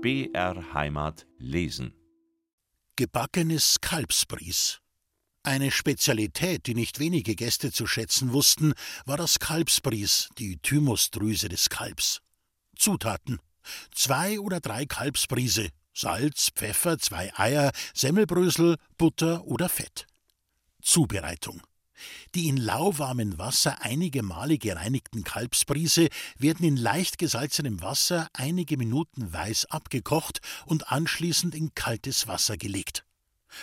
BR Heimat lesen. Gebackenes Kalbsbries. Eine Spezialität, die nicht wenige Gäste zu schätzen wussten, war das Kalbsbries, die Thymusdrüse des Kalbs. Zutaten: zwei oder drei Kalbsbriese, Salz, Pfeffer, zwei Eier, Semmelbrösel, Butter oder Fett. Zubereitung die in lauwarmem Wasser einige Male gereinigten Kalbsbriese werden in leicht gesalzenem Wasser einige Minuten weiß abgekocht und anschließend in kaltes Wasser gelegt.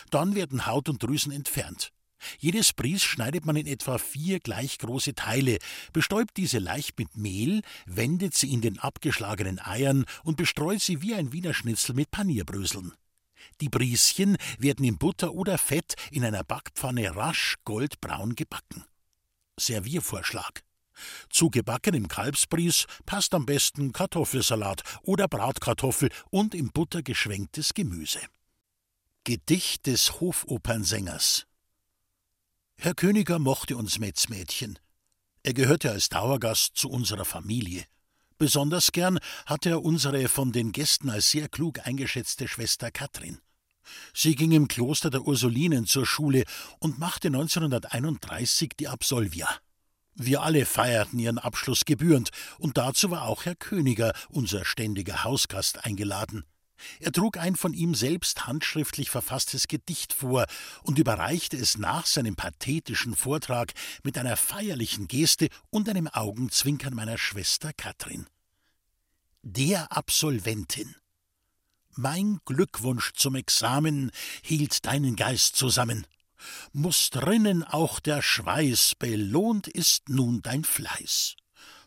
Dann werden Haut und Drüsen entfernt. Jedes Bries schneidet man in etwa vier gleich große Teile, bestäubt diese leicht mit Mehl, wendet sie in den abgeschlagenen Eiern und bestreut sie wie ein Wiener Schnitzel mit Panierbröseln. Die Brieschen werden in Butter oder Fett in einer Backpfanne rasch goldbraun gebacken. Serviervorschlag. Zu gebackenem Kalbsbries passt am besten Kartoffelsalat oder Bratkartoffel und in Butter geschwenktes Gemüse. Gedicht des Hofopernsängers Herr Königer mochte uns Metzmädchen. Er gehörte als Dauergast zu unserer Familie. Besonders gern hatte er unsere von den Gästen als sehr klug eingeschätzte Schwester Katrin. Sie ging im Kloster der Ursulinen zur Schule und machte 1931 die Absolvia. Wir alle feierten ihren Abschluss gebührend, und dazu war auch Herr Königer, unser ständiger Hausgast, eingeladen. Er trug ein von ihm selbst handschriftlich verfasstes Gedicht vor und überreichte es nach seinem pathetischen Vortrag mit einer feierlichen Geste und einem Augenzwinkern meiner Schwester Katrin. Der Absolventin. Mein Glückwunsch zum Examen hielt deinen Geist zusammen. Mußt rinnen auch der Schweiß, belohnt ist nun dein Fleiß.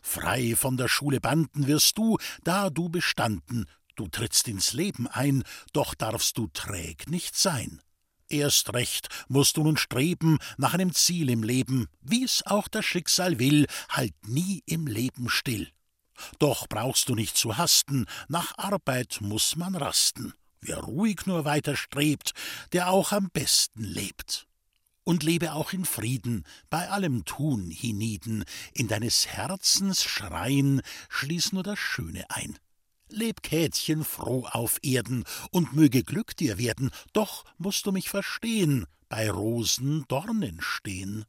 Frei von der Schule Banden wirst du, da du bestanden, Du trittst ins Leben ein, doch darfst du träg nicht sein. Erst recht musst du nun streben nach einem Ziel im Leben, wie's auch das Schicksal will, halt nie im Leben still. Doch brauchst du nicht zu hasten, nach Arbeit muss man rasten. Wer ruhig nur weiter strebt, der auch am besten lebt. Und lebe auch in Frieden, bei allem Tun hienieden, in deines Herzens Schrein schließ nur das Schöne ein. Leb Käthchen froh auf Erden und möge Glück dir werden, doch musst du mich verstehen, bei Rosen Dornen stehen.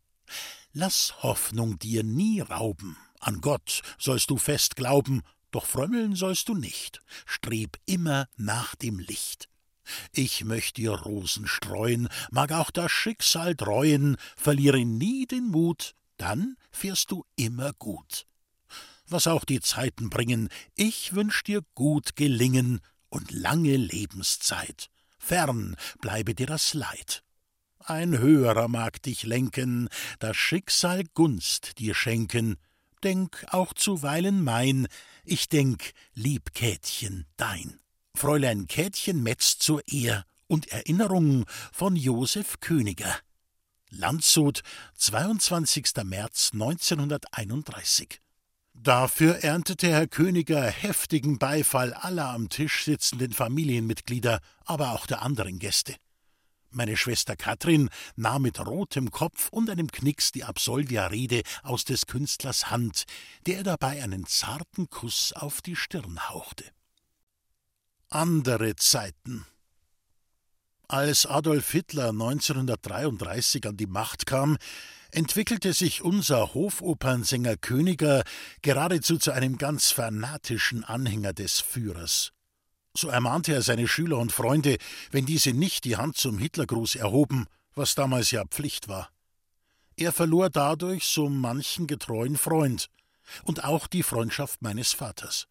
Lass Hoffnung dir nie rauben, an Gott sollst du fest glauben, doch frömmeln sollst du nicht, streb immer nach dem Licht. Ich möcht dir Rosen streuen, mag auch das Schicksal dreuen, verliere nie den Mut, dann fährst du immer gut was auch die Zeiten bringen, ich wünsch dir gut gelingen und lange Lebenszeit. Fern bleibe dir das Leid. Ein Höherer mag dich lenken, das Schicksal Gunst dir schenken. Denk auch zuweilen mein, ich denk, lieb Käthchen, dein. Fräulein Käthchen Metz zur Ehr und Erinnerung von Josef Königer. Landshut, 22. März 1931 Dafür erntete Herr Königer heftigen Beifall aller am Tisch sitzenden Familienmitglieder, aber auch der anderen Gäste. Meine Schwester Katrin nahm mit rotem Kopf und einem Knicks die Absolvia-Rede aus des Künstlers Hand, der ihr dabei einen zarten Kuss auf die Stirn hauchte. Andere Zeiten. Als Adolf Hitler 1933 an die Macht kam, entwickelte sich unser Hofopernsänger Königer geradezu zu einem ganz fanatischen Anhänger des Führers. So ermahnte er seine Schüler und Freunde, wenn diese nicht die Hand zum Hitlergruß erhoben, was damals ja Pflicht war. Er verlor dadurch so manchen getreuen Freund und auch die Freundschaft meines Vaters.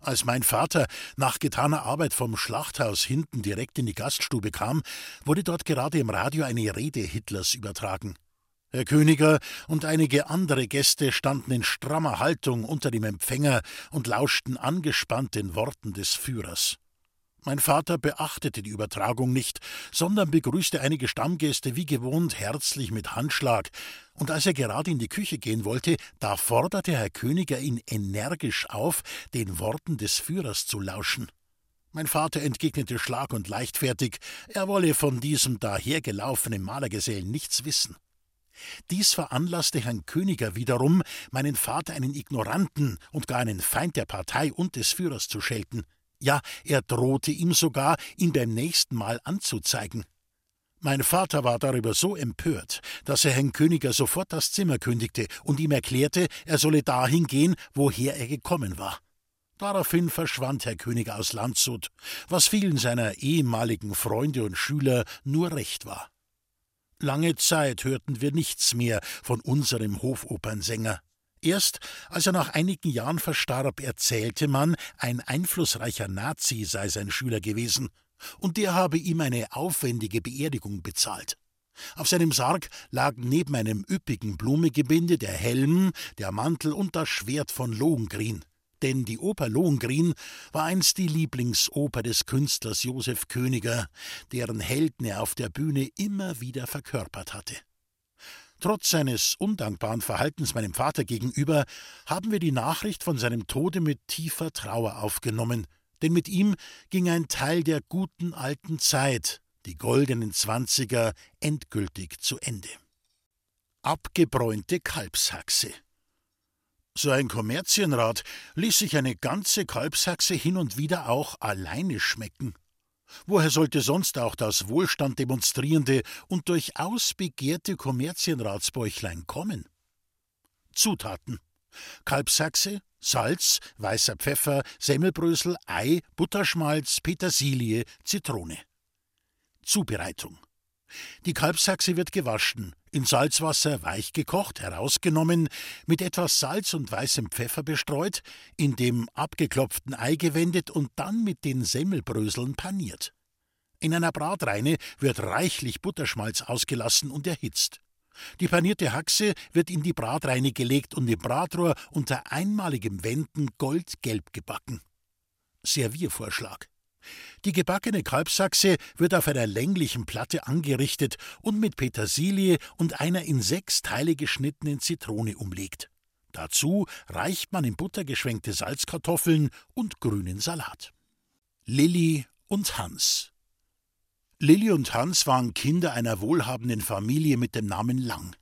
Als mein Vater nach getaner Arbeit vom Schlachthaus hinten direkt in die Gaststube kam, wurde dort gerade im Radio eine Rede Hitlers übertragen. Herr Königer und einige andere Gäste standen in strammer Haltung unter dem Empfänger und lauschten angespannt den Worten des Führers. Mein Vater beachtete die Übertragung nicht, sondern begrüßte einige Stammgäste wie gewohnt herzlich mit Handschlag, und als er gerade in die Küche gehen wollte, da forderte Herr Königer ihn energisch auf, den Worten des Führers zu lauschen. Mein Vater entgegnete schlag und leichtfertig, er wolle von diesem dahergelaufenen Malergesellen nichts wissen. Dies veranlasste Herrn Königer wiederum, meinen Vater einen Ignoranten und gar einen Feind der Partei und des Führers zu schelten. Ja, er drohte ihm sogar, ihn beim nächsten Mal anzuzeigen. Mein Vater war darüber so empört, dass er Herrn Königer sofort das Zimmer kündigte und ihm erklärte, er solle dahin gehen, woher er gekommen war. Daraufhin verschwand Herr König aus Landshut, was vielen seiner ehemaligen Freunde und Schüler nur recht war. Lange Zeit hörten wir nichts mehr von unserem Hofopernsänger. Erst als er nach einigen Jahren verstarb, erzählte man, ein einflussreicher Nazi sei sein Schüler gewesen, und der habe ihm eine aufwendige Beerdigung bezahlt. Auf seinem Sarg lagen neben einem üppigen Blumegebinde der Helm, der Mantel und das Schwert von Lohengrin denn die Oper Lohengrin war einst die Lieblingsoper des Künstlers Josef Königer, deren Helden er auf der Bühne immer wieder verkörpert hatte. Trotz seines undankbaren Verhaltens meinem Vater gegenüber haben wir die Nachricht von seinem Tode mit tiefer Trauer aufgenommen, denn mit ihm ging ein Teil der guten alten Zeit, die goldenen Zwanziger, endgültig zu Ende. Abgebräunte Kalbshaxe so ein Kommerzienrat ließ sich eine ganze Kalbshaxe hin und wieder auch alleine schmecken. Woher sollte sonst auch das Wohlstand demonstrierende und durchaus begehrte Kommerzienratsbäuchlein kommen? Zutaten: Kalbshaxe, Salz, weißer Pfeffer, Semmelbrösel, Ei, Butterschmalz, Petersilie, Zitrone. Zubereitung: Die Kalbshaxe wird gewaschen, in Salzwasser weich gekocht, herausgenommen, mit etwas Salz und weißem Pfeffer bestreut, in dem abgeklopften Ei gewendet und dann mit den Semmelbröseln paniert. In einer Bratreine wird reichlich Butterschmalz ausgelassen und erhitzt. Die panierte Haxe wird in die Bratreine gelegt und im Bratrohr unter einmaligem Wenden goldgelb gebacken. Serviervorschlag die gebackene Kalbsachse wird auf einer länglichen Platte angerichtet und mit Petersilie und einer in sechs Teile geschnittenen Zitrone umlegt. Dazu reicht man in Butter geschwenkte Salzkartoffeln und grünen Salat. Lilli und Hans Lilli und Hans waren Kinder einer wohlhabenden Familie mit dem Namen Lang.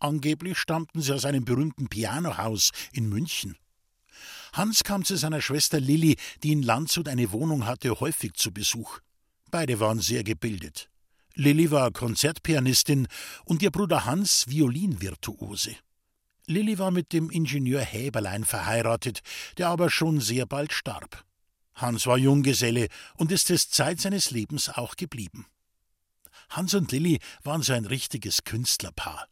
Angeblich stammten sie aus einem berühmten Pianohaus in München. Hans kam zu seiner Schwester Lilli, die in Landshut eine Wohnung hatte, häufig zu Besuch. Beide waren sehr gebildet. Lilli war Konzertpianistin und ihr Bruder Hans Violinvirtuose. Lilli war mit dem Ingenieur Häberlein verheiratet, der aber schon sehr bald starb. Hans war Junggeselle und ist es Zeit seines Lebens auch geblieben. Hans und Lilli waren so ein richtiges Künstlerpaar.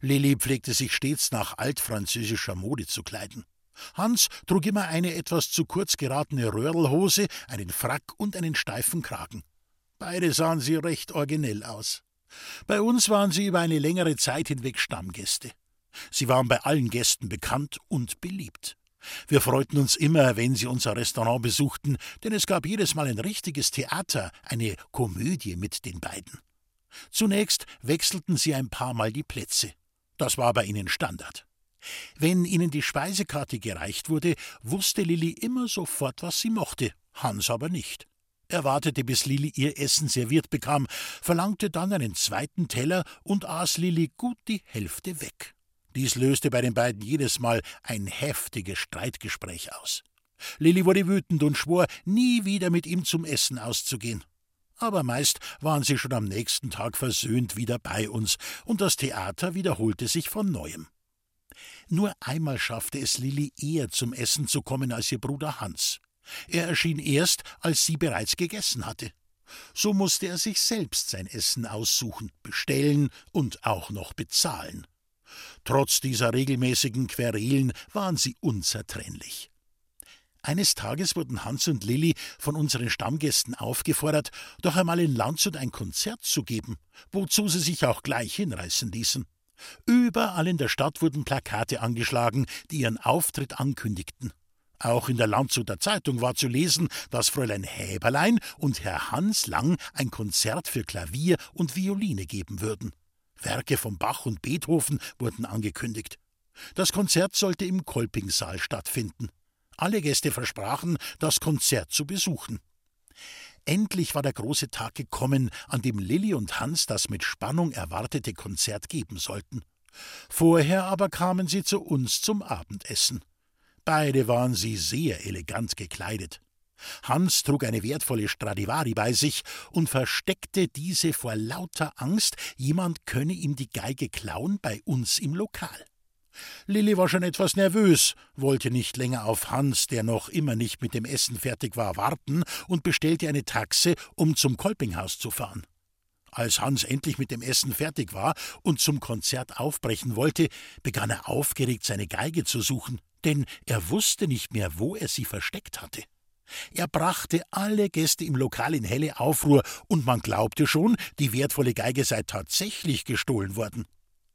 Lilli pflegte sich stets nach altfranzösischer Mode zu kleiden. Hans trug immer eine etwas zu kurz geratene Röhrlhose, einen Frack und einen steifen Kragen. Beide sahen sie recht originell aus. Bei uns waren sie über eine längere Zeit hinweg Stammgäste. Sie waren bei allen Gästen bekannt und beliebt. Wir freuten uns immer, wenn sie unser Restaurant besuchten, denn es gab jedes Mal ein richtiges Theater, eine Komödie mit den beiden. Zunächst wechselten sie ein paar Mal die Plätze. Das war bei ihnen Standard. Wenn ihnen die Speisekarte gereicht wurde, wusste Lilli immer sofort, was sie mochte, Hans aber nicht. Er wartete, bis Lilli ihr Essen serviert bekam, verlangte dann einen zweiten Teller und aß Lilli gut die Hälfte weg. Dies löste bei den beiden jedes Mal ein heftiges Streitgespräch aus. Lilli wurde wütend und schwor, nie wieder mit ihm zum Essen auszugehen. Aber meist waren sie schon am nächsten Tag versöhnt wieder bei uns, und das Theater wiederholte sich von neuem. Nur einmal schaffte es Lilli eher zum Essen zu kommen als ihr Bruder Hans. Er erschien erst, als sie bereits gegessen hatte. So musste er sich selbst sein Essen aussuchen, bestellen und auch noch bezahlen. Trotz dieser regelmäßigen Querelen waren sie unzertrennlich. Eines Tages wurden Hans und Lilli von unseren Stammgästen aufgefordert, doch einmal in Landshut ein Konzert zu geben, wozu sie sich auch gleich hinreißen ließen. Überall in der Stadt wurden Plakate angeschlagen, die ihren Auftritt ankündigten. Auch in der Landshuter Zeitung war zu lesen, dass Fräulein Häberlein und Herr Hans Lang ein Konzert für Klavier und Violine geben würden. Werke von Bach und Beethoven wurden angekündigt. Das Konzert sollte im Kolpingsaal stattfinden. Alle Gäste versprachen, das Konzert zu besuchen. Endlich war der große Tag gekommen, an dem Lilli und Hans das mit Spannung erwartete Konzert geben sollten. Vorher aber kamen sie zu uns zum Abendessen. Beide waren sie sehr elegant gekleidet. Hans trug eine wertvolle Stradivari bei sich und versteckte diese vor lauter Angst, jemand könne ihm die Geige klauen bei uns im Lokal. Lilli war schon etwas nervös, wollte nicht länger auf Hans, der noch immer nicht mit dem Essen fertig war, warten und bestellte eine Taxe, um zum Kolpinghaus zu fahren. Als Hans endlich mit dem Essen fertig war und zum Konzert aufbrechen wollte, begann er aufgeregt seine Geige zu suchen, denn er wusste nicht mehr, wo er sie versteckt hatte. Er brachte alle Gäste im Lokal in helle Aufruhr, und man glaubte schon, die wertvolle Geige sei tatsächlich gestohlen worden.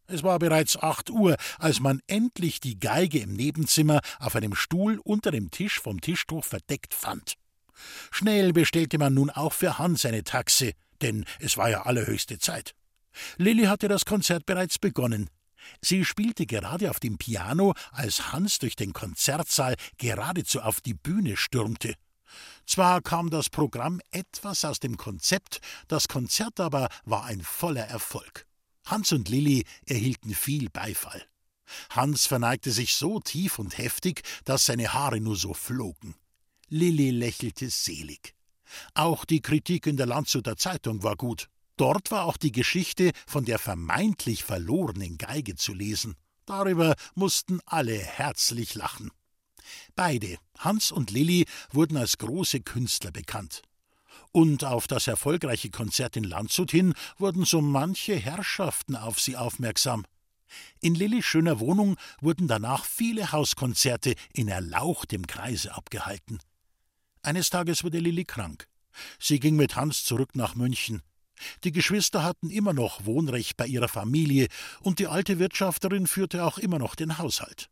Es war bereits acht Uhr, als man endlich die Geige im Nebenzimmer auf einem Stuhl unter dem Tisch vom Tischtuch verdeckt fand. Schnell bestellte man nun auch für Hans eine Taxe, denn es war ja allerhöchste Zeit. Lilli hatte das Konzert bereits begonnen. Sie spielte gerade auf dem Piano, als Hans durch den Konzertsaal geradezu auf die Bühne stürmte. Zwar kam das Programm etwas aus dem Konzept, das Konzert aber war ein voller Erfolg. Hans und Lilli erhielten viel Beifall. Hans verneigte sich so tief und heftig, dass seine Haare nur so flogen. Lilli lächelte selig. Auch die Kritik in der Landshuter Zeitung war gut. Dort war auch die Geschichte von der vermeintlich verlorenen Geige zu lesen. Darüber mussten alle herzlich lachen. Beide, Hans und Lilli, wurden als große Künstler bekannt. Und auf das erfolgreiche Konzert in Landshut hin wurden so manche Herrschaften auf sie aufmerksam. In Lillis schöner Wohnung wurden danach viele Hauskonzerte in erlauchtem Kreise abgehalten. Eines Tages wurde Lilli krank. Sie ging mit Hans zurück nach München. Die Geschwister hatten immer noch Wohnrecht bei ihrer Familie, und die alte Wirtschafterin führte auch immer noch den Haushalt.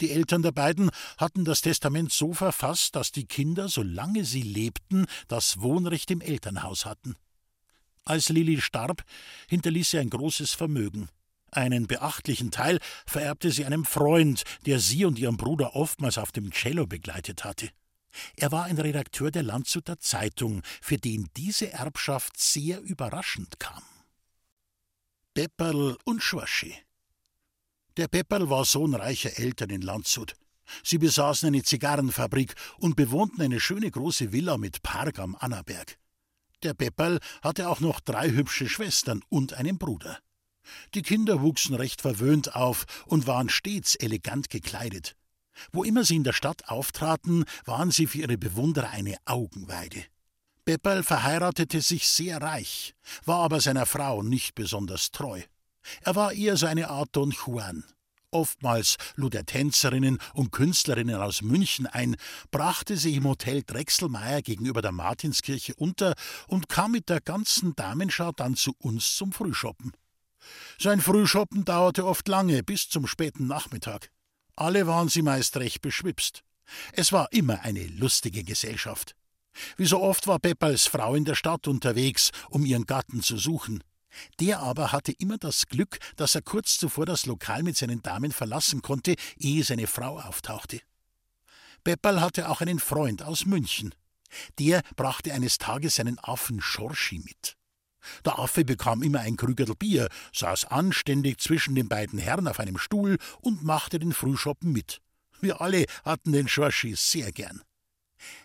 Die Eltern der beiden hatten das Testament so verfasst, dass die Kinder, solange sie lebten, das Wohnrecht im Elternhaus hatten. Als Lilli starb, hinterließ sie ein großes Vermögen. Einen beachtlichen Teil vererbte sie einem Freund, der sie und ihren Bruder oftmals auf dem Cello begleitet hatte. Er war ein Redakteur der Landshuter Zeitung, für den diese Erbschaft sehr überraschend kam. Pepperl und Schwaschi der Pepperl war Sohn reicher Eltern in Landshut. Sie besaßen eine Zigarrenfabrik und bewohnten eine schöne große Villa mit Park am Annaberg. Der Pepperl hatte auch noch drei hübsche Schwestern und einen Bruder. Die Kinder wuchsen recht verwöhnt auf und waren stets elegant gekleidet. Wo immer sie in der Stadt auftraten, waren sie für ihre Bewunderer eine Augenweide. Pepperl verheiratete sich sehr reich, war aber seiner Frau nicht besonders treu. Er war eher so eine Art Don Juan. Oftmals lud er Tänzerinnen und Künstlerinnen aus München ein, brachte sie im Hotel Drechselmeier gegenüber der Martinskirche unter und kam mit der ganzen Damenschau dann zu uns zum Frühschoppen. Sein Frühschoppen dauerte oft lange, bis zum späten Nachmittag. Alle waren sie meist recht beschwipst. Es war immer eine lustige Gesellschaft. Wie so oft war Peppers Frau in der Stadt unterwegs, um ihren Gatten zu suchen. Der aber hatte immer das Glück, dass er kurz zuvor das Lokal mit seinen Damen verlassen konnte, ehe seine Frau auftauchte. Pepperl hatte auch einen Freund aus München. Der brachte eines Tages seinen Affen Schorschi mit. Der Affe bekam immer ein Krügerl Bier, saß anständig zwischen den beiden Herren auf einem Stuhl und machte den Frühschoppen mit. Wir alle hatten den Schorschi sehr gern.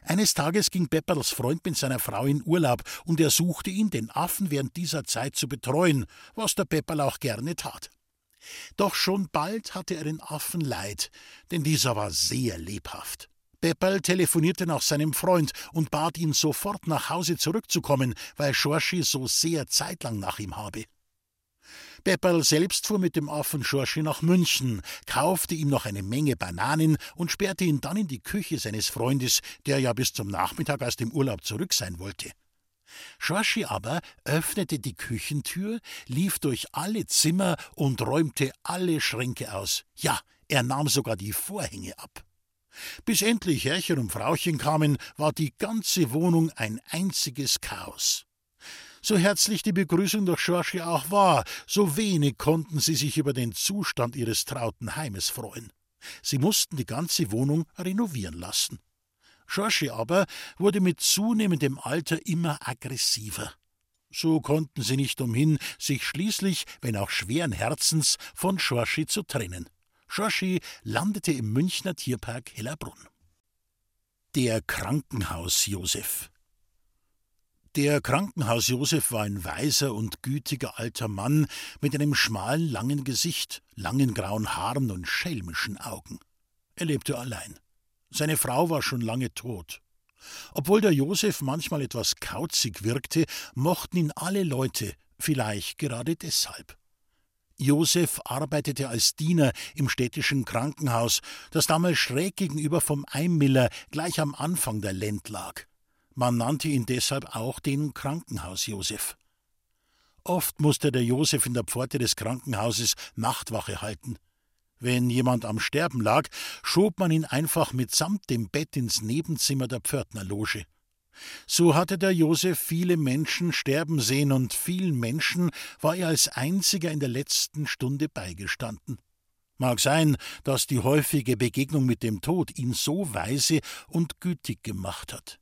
Eines Tages ging Pepperls Freund mit seiner Frau in Urlaub und er suchte ihn, den Affen während dieser Zeit zu betreuen, was der Pepperl auch gerne tat. Doch schon bald hatte er den Affen leid, denn dieser war sehr lebhaft. Pepperl telefonierte nach seinem Freund und bat ihn sofort nach Hause zurückzukommen, weil Schorschi so sehr zeitlang nach ihm habe. Pepperl selbst fuhr mit dem Affen Schorschi nach München, kaufte ihm noch eine Menge Bananen und sperrte ihn dann in die Küche seines Freundes, der ja bis zum Nachmittag aus dem Urlaub zurück sein wollte. Schorschi aber öffnete die Küchentür, lief durch alle Zimmer und räumte alle Schränke aus. Ja, er nahm sogar die Vorhänge ab. Bis endlich Herrchen und Frauchen kamen, war die ganze Wohnung ein einziges Chaos. So herzlich die Begrüßung durch Schorschi auch war, so wenig konnten sie sich über den Zustand ihres trauten Heimes freuen. Sie mussten die ganze Wohnung renovieren lassen. Schorschi aber wurde mit zunehmendem Alter immer aggressiver. So konnten sie nicht umhin, sich schließlich, wenn auch schweren Herzens, von Schorschi zu trennen. Schorschi landete im Münchner Tierpark Hellerbrunn. Der Krankenhaus Josef. Der Krankenhaus Josef war ein weiser und gütiger alter Mann mit einem schmalen, langen Gesicht, langen grauen Haaren und schelmischen Augen. Er lebte allein. Seine Frau war schon lange tot. Obwohl der Josef manchmal etwas kauzig wirkte, mochten ihn alle Leute, vielleicht gerade deshalb. Josef arbeitete als Diener im städtischen Krankenhaus, das damals schräg gegenüber vom Eimiller gleich am Anfang der Lend lag. Man nannte ihn deshalb auch den Krankenhaus Josef. Oft musste der Josef in der Pforte des Krankenhauses Nachtwache halten. Wenn jemand am Sterben lag, schob man ihn einfach mitsamt dem Bett ins Nebenzimmer der Pförtnerloge. So hatte der Josef viele Menschen sterben sehen und vielen Menschen war er als einziger in der letzten Stunde beigestanden. Mag sein, dass die häufige Begegnung mit dem Tod ihn so weise und gütig gemacht hat.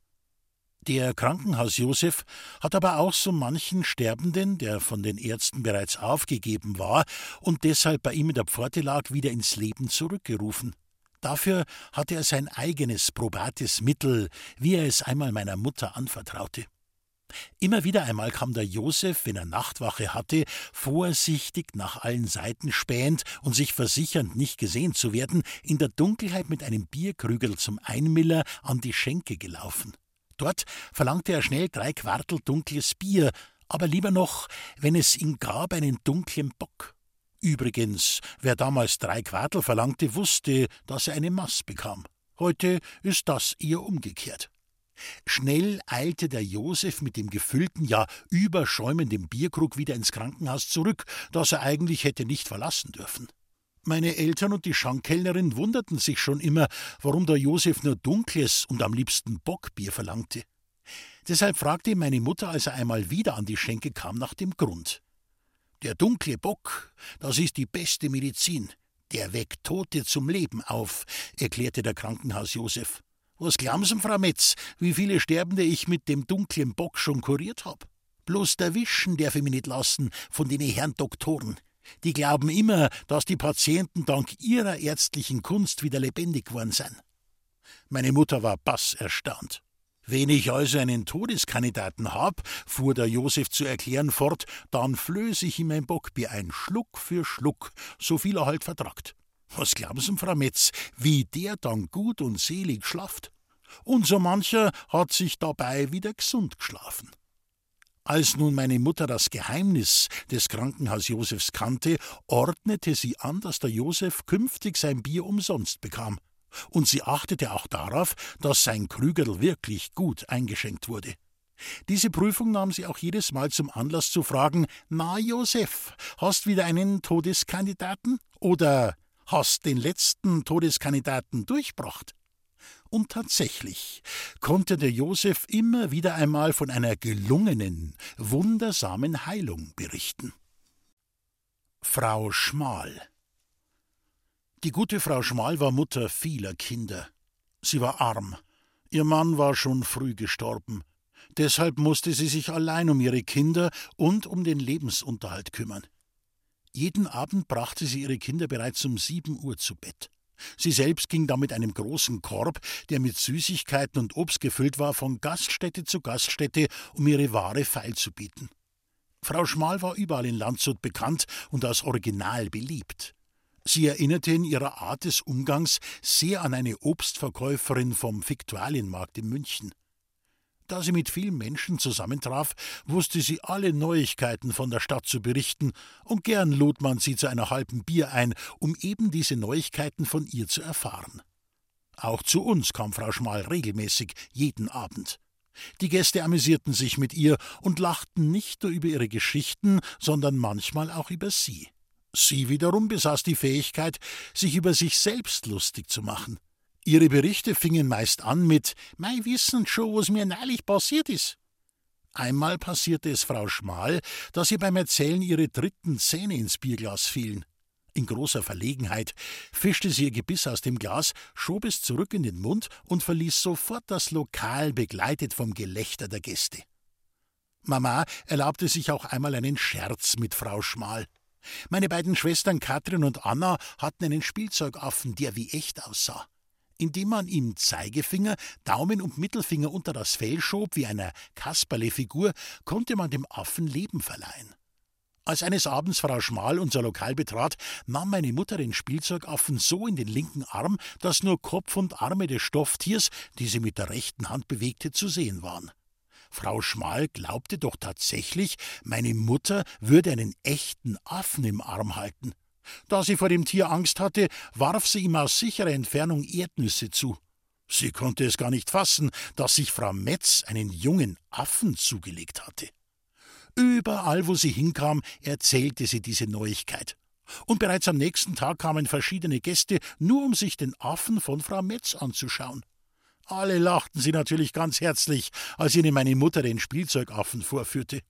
Der Krankenhaus Josef hat aber auch so manchen Sterbenden, der von den Ärzten bereits aufgegeben war und deshalb bei ihm in der Pforte lag, wieder ins Leben zurückgerufen. Dafür hatte er sein eigenes probates Mittel, wie er es einmal meiner Mutter anvertraute. Immer wieder einmal kam der Josef, wenn er Nachtwache hatte, vorsichtig nach allen Seiten spähend und sich versichernd, nicht gesehen zu werden, in der Dunkelheit mit einem Bierkrügel zum Einmiller an die Schenke gelaufen. Dort verlangte er schnell drei Quartel dunkles Bier, aber lieber noch, wenn es ihn gab, einen dunklen Bock. Übrigens, wer damals drei Quartel verlangte, wusste, dass er eine Maß bekam. Heute ist das eher umgekehrt. Schnell eilte der Josef mit dem gefüllten, ja überschäumenden Bierkrug wieder ins Krankenhaus zurück, das er eigentlich hätte nicht verlassen dürfen. Meine Eltern und die Schankkellnerin wunderten sich schon immer, warum der Josef nur dunkles und am liebsten Bockbier verlangte. Deshalb fragte meine Mutter, als er einmal wieder an die Schenke kam, nach dem Grund. Der dunkle Bock, das ist die beste Medizin. Der weckt Tote zum Leben auf, erklärte der Krankenhaus Josef. Was glauben Frau Metz, wie viele Sterbende ich mit dem dunklen Bock schon kuriert hab? Bloß erwischen darf ich mich nicht lassen von den Herren Doktoren. Die glauben immer, dass die Patienten dank ihrer ärztlichen Kunst wieder lebendig geworden sind. Meine Mutter war bass erstaunt. Wenn ich also einen Todeskandidaten hab, fuhr der Josef zu erklären fort, dann flöß ich ihm ein Bockbier ein, Schluck für Schluck, so viel er halt vertragt. Was glauben Sie, Frau Metz, wie der dann gut und selig schlaft? Und so mancher hat sich dabei wieder gesund geschlafen. Als nun meine Mutter das Geheimnis des Krankenhaus Josefs kannte, ordnete sie an, dass der Josef künftig sein Bier umsonst bekam und sie achtete auch darauf, dass sein Krügerl wirklich gut eingeschenkt wurde. Diese Prüfung nahm sie auch jedes Mal zum Anlass zu fragen: Na, Josef, hast wieder einen Todeskandidaten? Oder hast den letzten Todeskandidaten durchbracht? Und tatsächlich konnte der Josef immer wieder einmal von einer gelungenen, wundersamen Heilung berichten. Frau Schmal die gute Frau Schmal war Mutter vieler Kinder. Sie war arm. Ihr Mann war schon früh gestorben. Deshalb musste sie sich allein um ihre Kinder und um den Lebensunterhalt kümmern. Jeden Abend brachte sie ihre Kinder bereits um sieben Uhr zu Bett. Sie selbst ging dann mit einem großen Korb, der mit Süßigkeiten und Obst gefüllt war, von Gaststätte zu Gaststätte, um ihre Ware feilzubieten. Frau Schmal war überall in Landshut bekannt und als Original beliebt. Sie erinnerte in ihrer Art des Umgangs sehr an eine Obstverkäuferin vom Viktualienmarkt in München. Da sie mit vielen Menschen zusammentraf, wusste sie alle Neuigkeiten von der Stadt zu berichten, und gern lud man sie zu einer halben Bier ein, um eben diese Neuigkeiten von ihr zu erfahren. Auch zu uns kam Frau Schmal regelmäßig jeden Abend. Die Gäste amüsierten sich mit ihr und lachten nicht nur über ihre Geschichten, sondern manchmal auch über sie. Sie wiederum besaß die Fähigkeit, sich über sich selbst lustig zu machen. Ihre Berichte fingen meist an mit Mei wissen schon, was mir neulich passiert ist. Einmal passierte es Frau Schmal, dass ihr beim Erzählen ihre dritten Zähne ins Bierglas fielen. In großer Verlegenheit fischte sie ihr Gebiss aus dem Glas, schob es zurück in den Mund und verließ sofort das Lokal, begleitet vom Gelächter der Gäste. Mama erlaubte sich auch einmal einen Scherz mit Frau Schmal. Meine beiden Schwestern Katrin und Anna hatten einen Spielzeugaffen, der wie echt aussah. Indem man ihm Zeigefinger, Daumen und Mittelfinger unter das Fell schob wie einer Kasperlefigur, konnte man dem Affen Leben verleihen. Als eines Abends Frau Schmal unser Lokal betrat, nahm meine Mutter den Spielzeugaffen so in den linken Arm, dass nur Kopf und Arme des Stofftiers, die sie mit der rechten Hand bewegte, zu sehen waren. Frau Schmal glaubte doch tatsächlich, meine Mutter würde einen echten Affen im Arm halten. Da sie vor dem Tier Angst hatte, warf sie ihm aus sicherer Entfernung Erdnüsse zu. Sie konnte es gar nicht fassen, dass sich Frau Metz einen jungen Affen zugelegt hatte. Überall, wo sie hinkam, erzählte sie diese Neuigkeit. Und bereits am nächsten Tag kamen verschiedene Gäste, nur um sich den Affen von Frau Metz anzuschauen. Alle lachten sie natürlich ganz herzlich, als ihnen meine Mutter den Spielzeugaffen vorführte.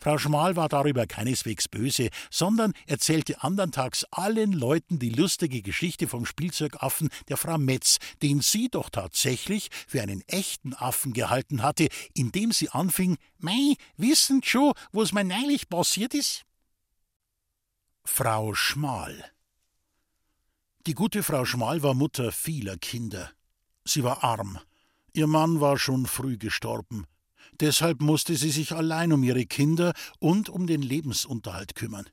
Frau Schmal war darüber keineswegs böse, sondern erzählte anderntags allen Leuten die lustige Geschichte vom Spielzeugaffen der Frau Metz, den sie doch tatsächlich für einen echten Affen gehalten hatte, indem sie anfing: Mei, wissen schon, was mir neulich passiert ist? Frau Schmal. Die gute Frau Schmal war Mutter vieler Kinder. Sie war arm. Ihr Mann war schon früh gestorben. Deshalb musste sie sich allein um ihre Kinder und um den Lebensunterhalt kümmern.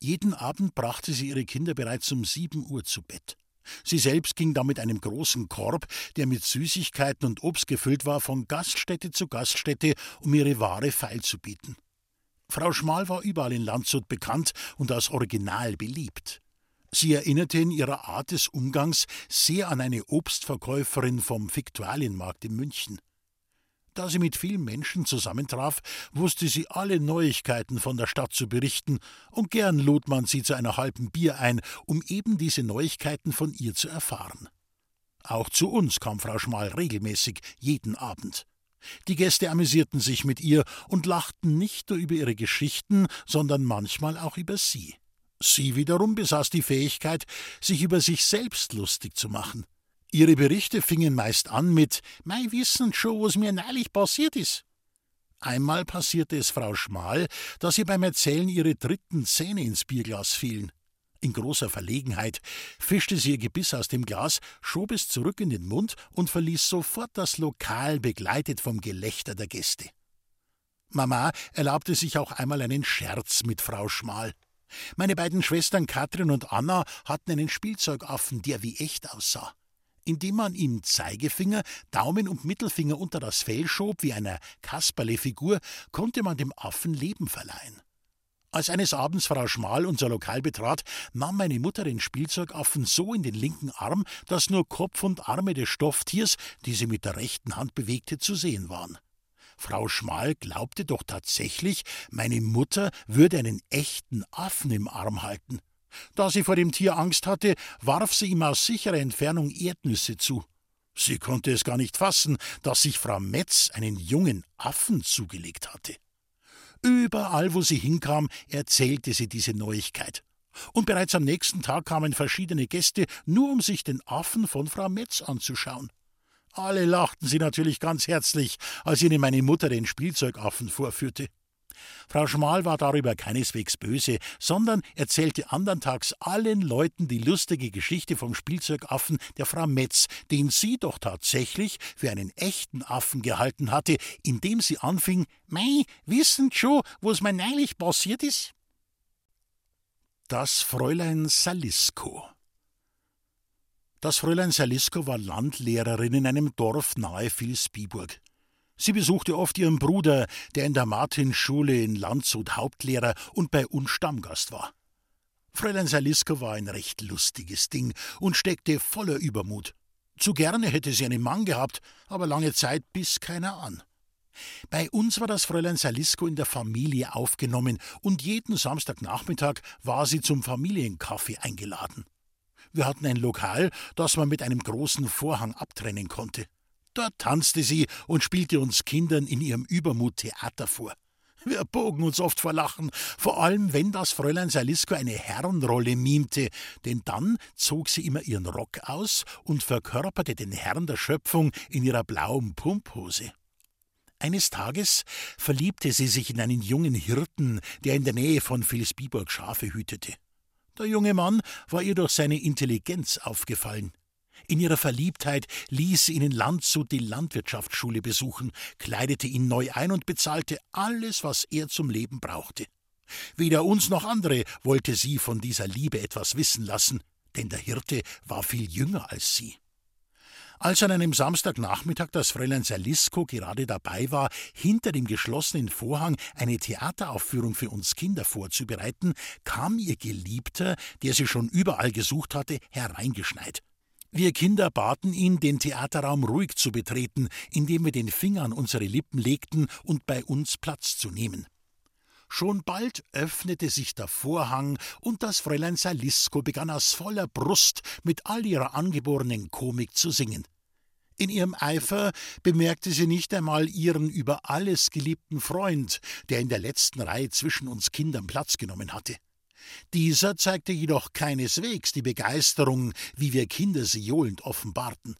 Jeden Abend brachte sie ihre Kinder bereits um sieben Uhr zu Bett. Sie selbst ging dann mit einem großen Korb, der mit Süßigkeiten und Obst gefüllt war, von Gaststätte zu Gaststätte, um ihre Ware feilzubieten. Frau Schmal war überall in Landshut bekannt und als Original beliebt. Sie erinnerte in ihrer Art des Umgangs sehr an eine Obstverkäuferin vom Viktualienmarkt in München. Da sie mit vielen Menschen zusammentraf, wusste sie alle Neuigkeiten von der Stadt zu berichten, und gern lud man sie zu einer halben Bier ein, um eben diese Neuigkeiten von ihr zu erfahren. Auch zu uns kam Frau Schmal regelmäßig jeden Abend. Die Gäste amüsierten sich mit ihr und lachten nicht nur über ihre Geschichten, sondern manchmal auch über sie. Sie wiederum besaß die Fähigkeit, sich über sich selbst lustig zu machen. Ihre Berichte fingen meist an mit Mei wissen schon, was mir neulich passiert ist. Einmal passierte es Frau Schmal, dass ihr beim Erzählen ihre dritten Zähne ins Bierglas fielen. In großer Verlegenheit fischte sie ihr Gebiss aus dem Glas, schob es zurück in den Mund und verließ sofort das Lokal, begleitet vom Gelächter der Gäste. Mama erlaubte sich auch einmal einen Scherz mit Frau Schmal. Meine beiden Schwestern Katrin und Anna hatten einen Spielzeugaffen, der wie echt aussah indem man ihm Zeigefinger, Daumen und Mittelfinger unter das Fell schob wie einer Kasperlefigur, konnte man dem Affen Leben verleihen. Als eines Abends Frau Schmal unser Lokal betrat, nahm meine Mutter den Spielzeugaffen so in den linken Arm, dass nur Kopf und Arme des Stofftiers, die sie mit der rechten Hand bewegte, zu sehen waren. Frau Schmal glaubte doch tatsächlich, meine Mutter würde einen echten Affen im Arm halten. Da sie vor dem Tier Angst hatte, warf sie ihm aus sicherer Entfernung Erdnüsse zu. Sie konnte es gar nicht fassen, dass sich Frau Metz einen jungen Affen zugelegt hatte. Überall, wo sie hinkam, erzählte sie diese Neuigkeit. Und bereits am nächsten Tag kamen verschiedene Gäste, nur um sich den Affen von Frau Metz anzuschauen. Alle lachten sie natürlich ganz herzlich, als ihnen meine Mutter den Spielzeugaffen vorführte. Frau Schmal war darüber keineswegs böse, sondern erzählte anderntags allen Leuten die lustige Geschichte vom Spielzeugaffen der Frau Metz, den sie doch tatsächlich für einen echten Affen gehalten hatte, indem sie anfing: Mei, wissen schon, was mir neulich passiert ist? Das Fräulein Salisko. Das Fräulein Salisko war Landlehrerin in einem Dorf nahe Vilsbiburg. Sie besuchte oft ihren Bruder, der in der Martinschule in Landshut Hauptlehrer und bei uns Stammgast war. Fräulein Saliska war ein recht lustiges Ding und steckte voller Übermut. Zu gerne hätte sie einen Mann gehabt, aber lange Zeit biss keiner an. Bei uns war das Fräulein Salisko in der Familie aufgenommen und jeden Samstagnachmittag war sie zum Familienkaffee eingeladen. Wir hatten ein Lokal, das man mit einem großen Vorhang abtrennen konnte. Dort tanzte sie und spielte uns Kindern in ihrem Übermut Theater vor. Wir bogen uns oft vor Lachen, vor allem wenn das Fräulein Salisko eine Herrenrolle mimte, denn dann zog sie immer ihren Rock aus und verkörperte den Herrn der Schöpfung in ihrer blauen Pumphose. Eines Tages verliebte sie sich in einen jungen Hirten, der in der Nähe von Vilsbiburg Schafe hütete. Der junge Mann war ihr durch seine Intelligenz aufgefallen. In ihrer Verliebtheit ließ sie ihn in Landshut die Landwirtschaftsschule besuchen, kleidete ihn neu ein und bezahlte alles, was er zum Leben brauchte. Weder uns noch andere wollte sie von dieser Liebe etwas wissen lassen, denn der Hirte war viel jünger als sie. Als an einem Samstagnachmittag das Fräulein Salisko gerade dabei war, hinter dem geschlossenen Vorhang eine Theateraufführung für uns Kinder vorzubereiten, kam ihr Geliebter, der sie schon überall gesucht hatte, hereingeschneit. Wir Kinder baten ihn, den Theaterraum ruhig zu betreten, indem wir den Finger an unsere Lippen legten und bei uns Platz zu nehmen. Schon bald öffnete sich der Vorhang und das Fräulein Salisko begann aus voller Brust mit all ihrer angeborenen Komik zu singen. In ihrem Eifer bemerkte sie nicht einmal ihren über alles geliebten Freund, der in der letzten Reihe zwischen uns Kindern Platz genommen hatte. Dieser zeigte jedoch keineswegs die Begeisterung, wie wir Kinder sie johlend offenbarten.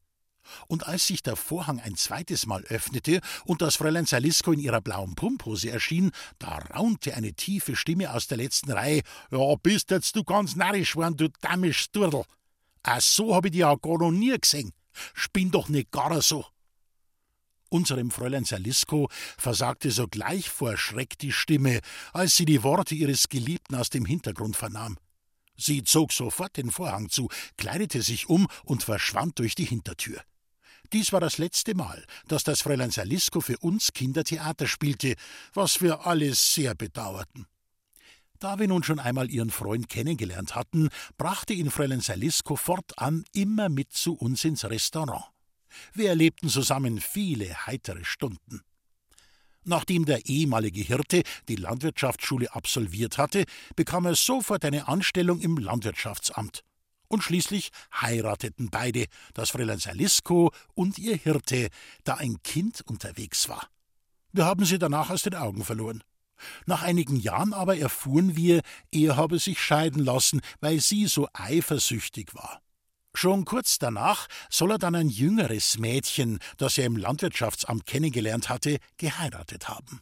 Und als sich der Vorhang ein zweites Mal öffnete und das Fräulein Salisko in ihrer blauen Pumphose erschien, da raunte eine tiefe Stimme aus der letzten Reihe: Ja, bist jetzt du ganz narrisch worden, du damisch Sturl. Ach, so hab ich dich ja gar noch nie gesehen. Spinn doch nicht gar so. Unserem Fräulein Salisko versagte sogleich vor Schreck die Stimme, als sie die Worte ihres Geliebten aus dem Hintergrund vernahm. Sie zog sofort den Vorhang zu, kleidete sich um und verschwand durch die Hintertür. Dies war das letzte Mal, dass das Fräulein Salisko für uns Kinder Theater spielte, was wir alle sehr bedauerten. Da wir nun schon einmal ihren Freund kennengelernt hatten, brachte ihn Fräulein Salisko fortan immer mit zu uns ins Restaurant. Wir erlebten zusammen viele heitere Stunden. Nachdem der ehemalige Hirte die Landwirtschaftsschule absolviert hatte, bekam er sofort eine Anstellung im Landwirtschaftsamt. Und schließlich heirateten beide, das Fräulein Salisko und ihr Hirte, da ein Kind unterwegs war. Wir haben sie danach aus den Augen verloren. Nach einigen Jahren aber erfuhren wir, er habe sich scheiden lassen, weil sie so eifersüchtig war. Schon kurz danach soll er dann ein jüngeres Mädchen, das er im Landwirtschaftsamt kennengelernt hatte, geheiratet haben.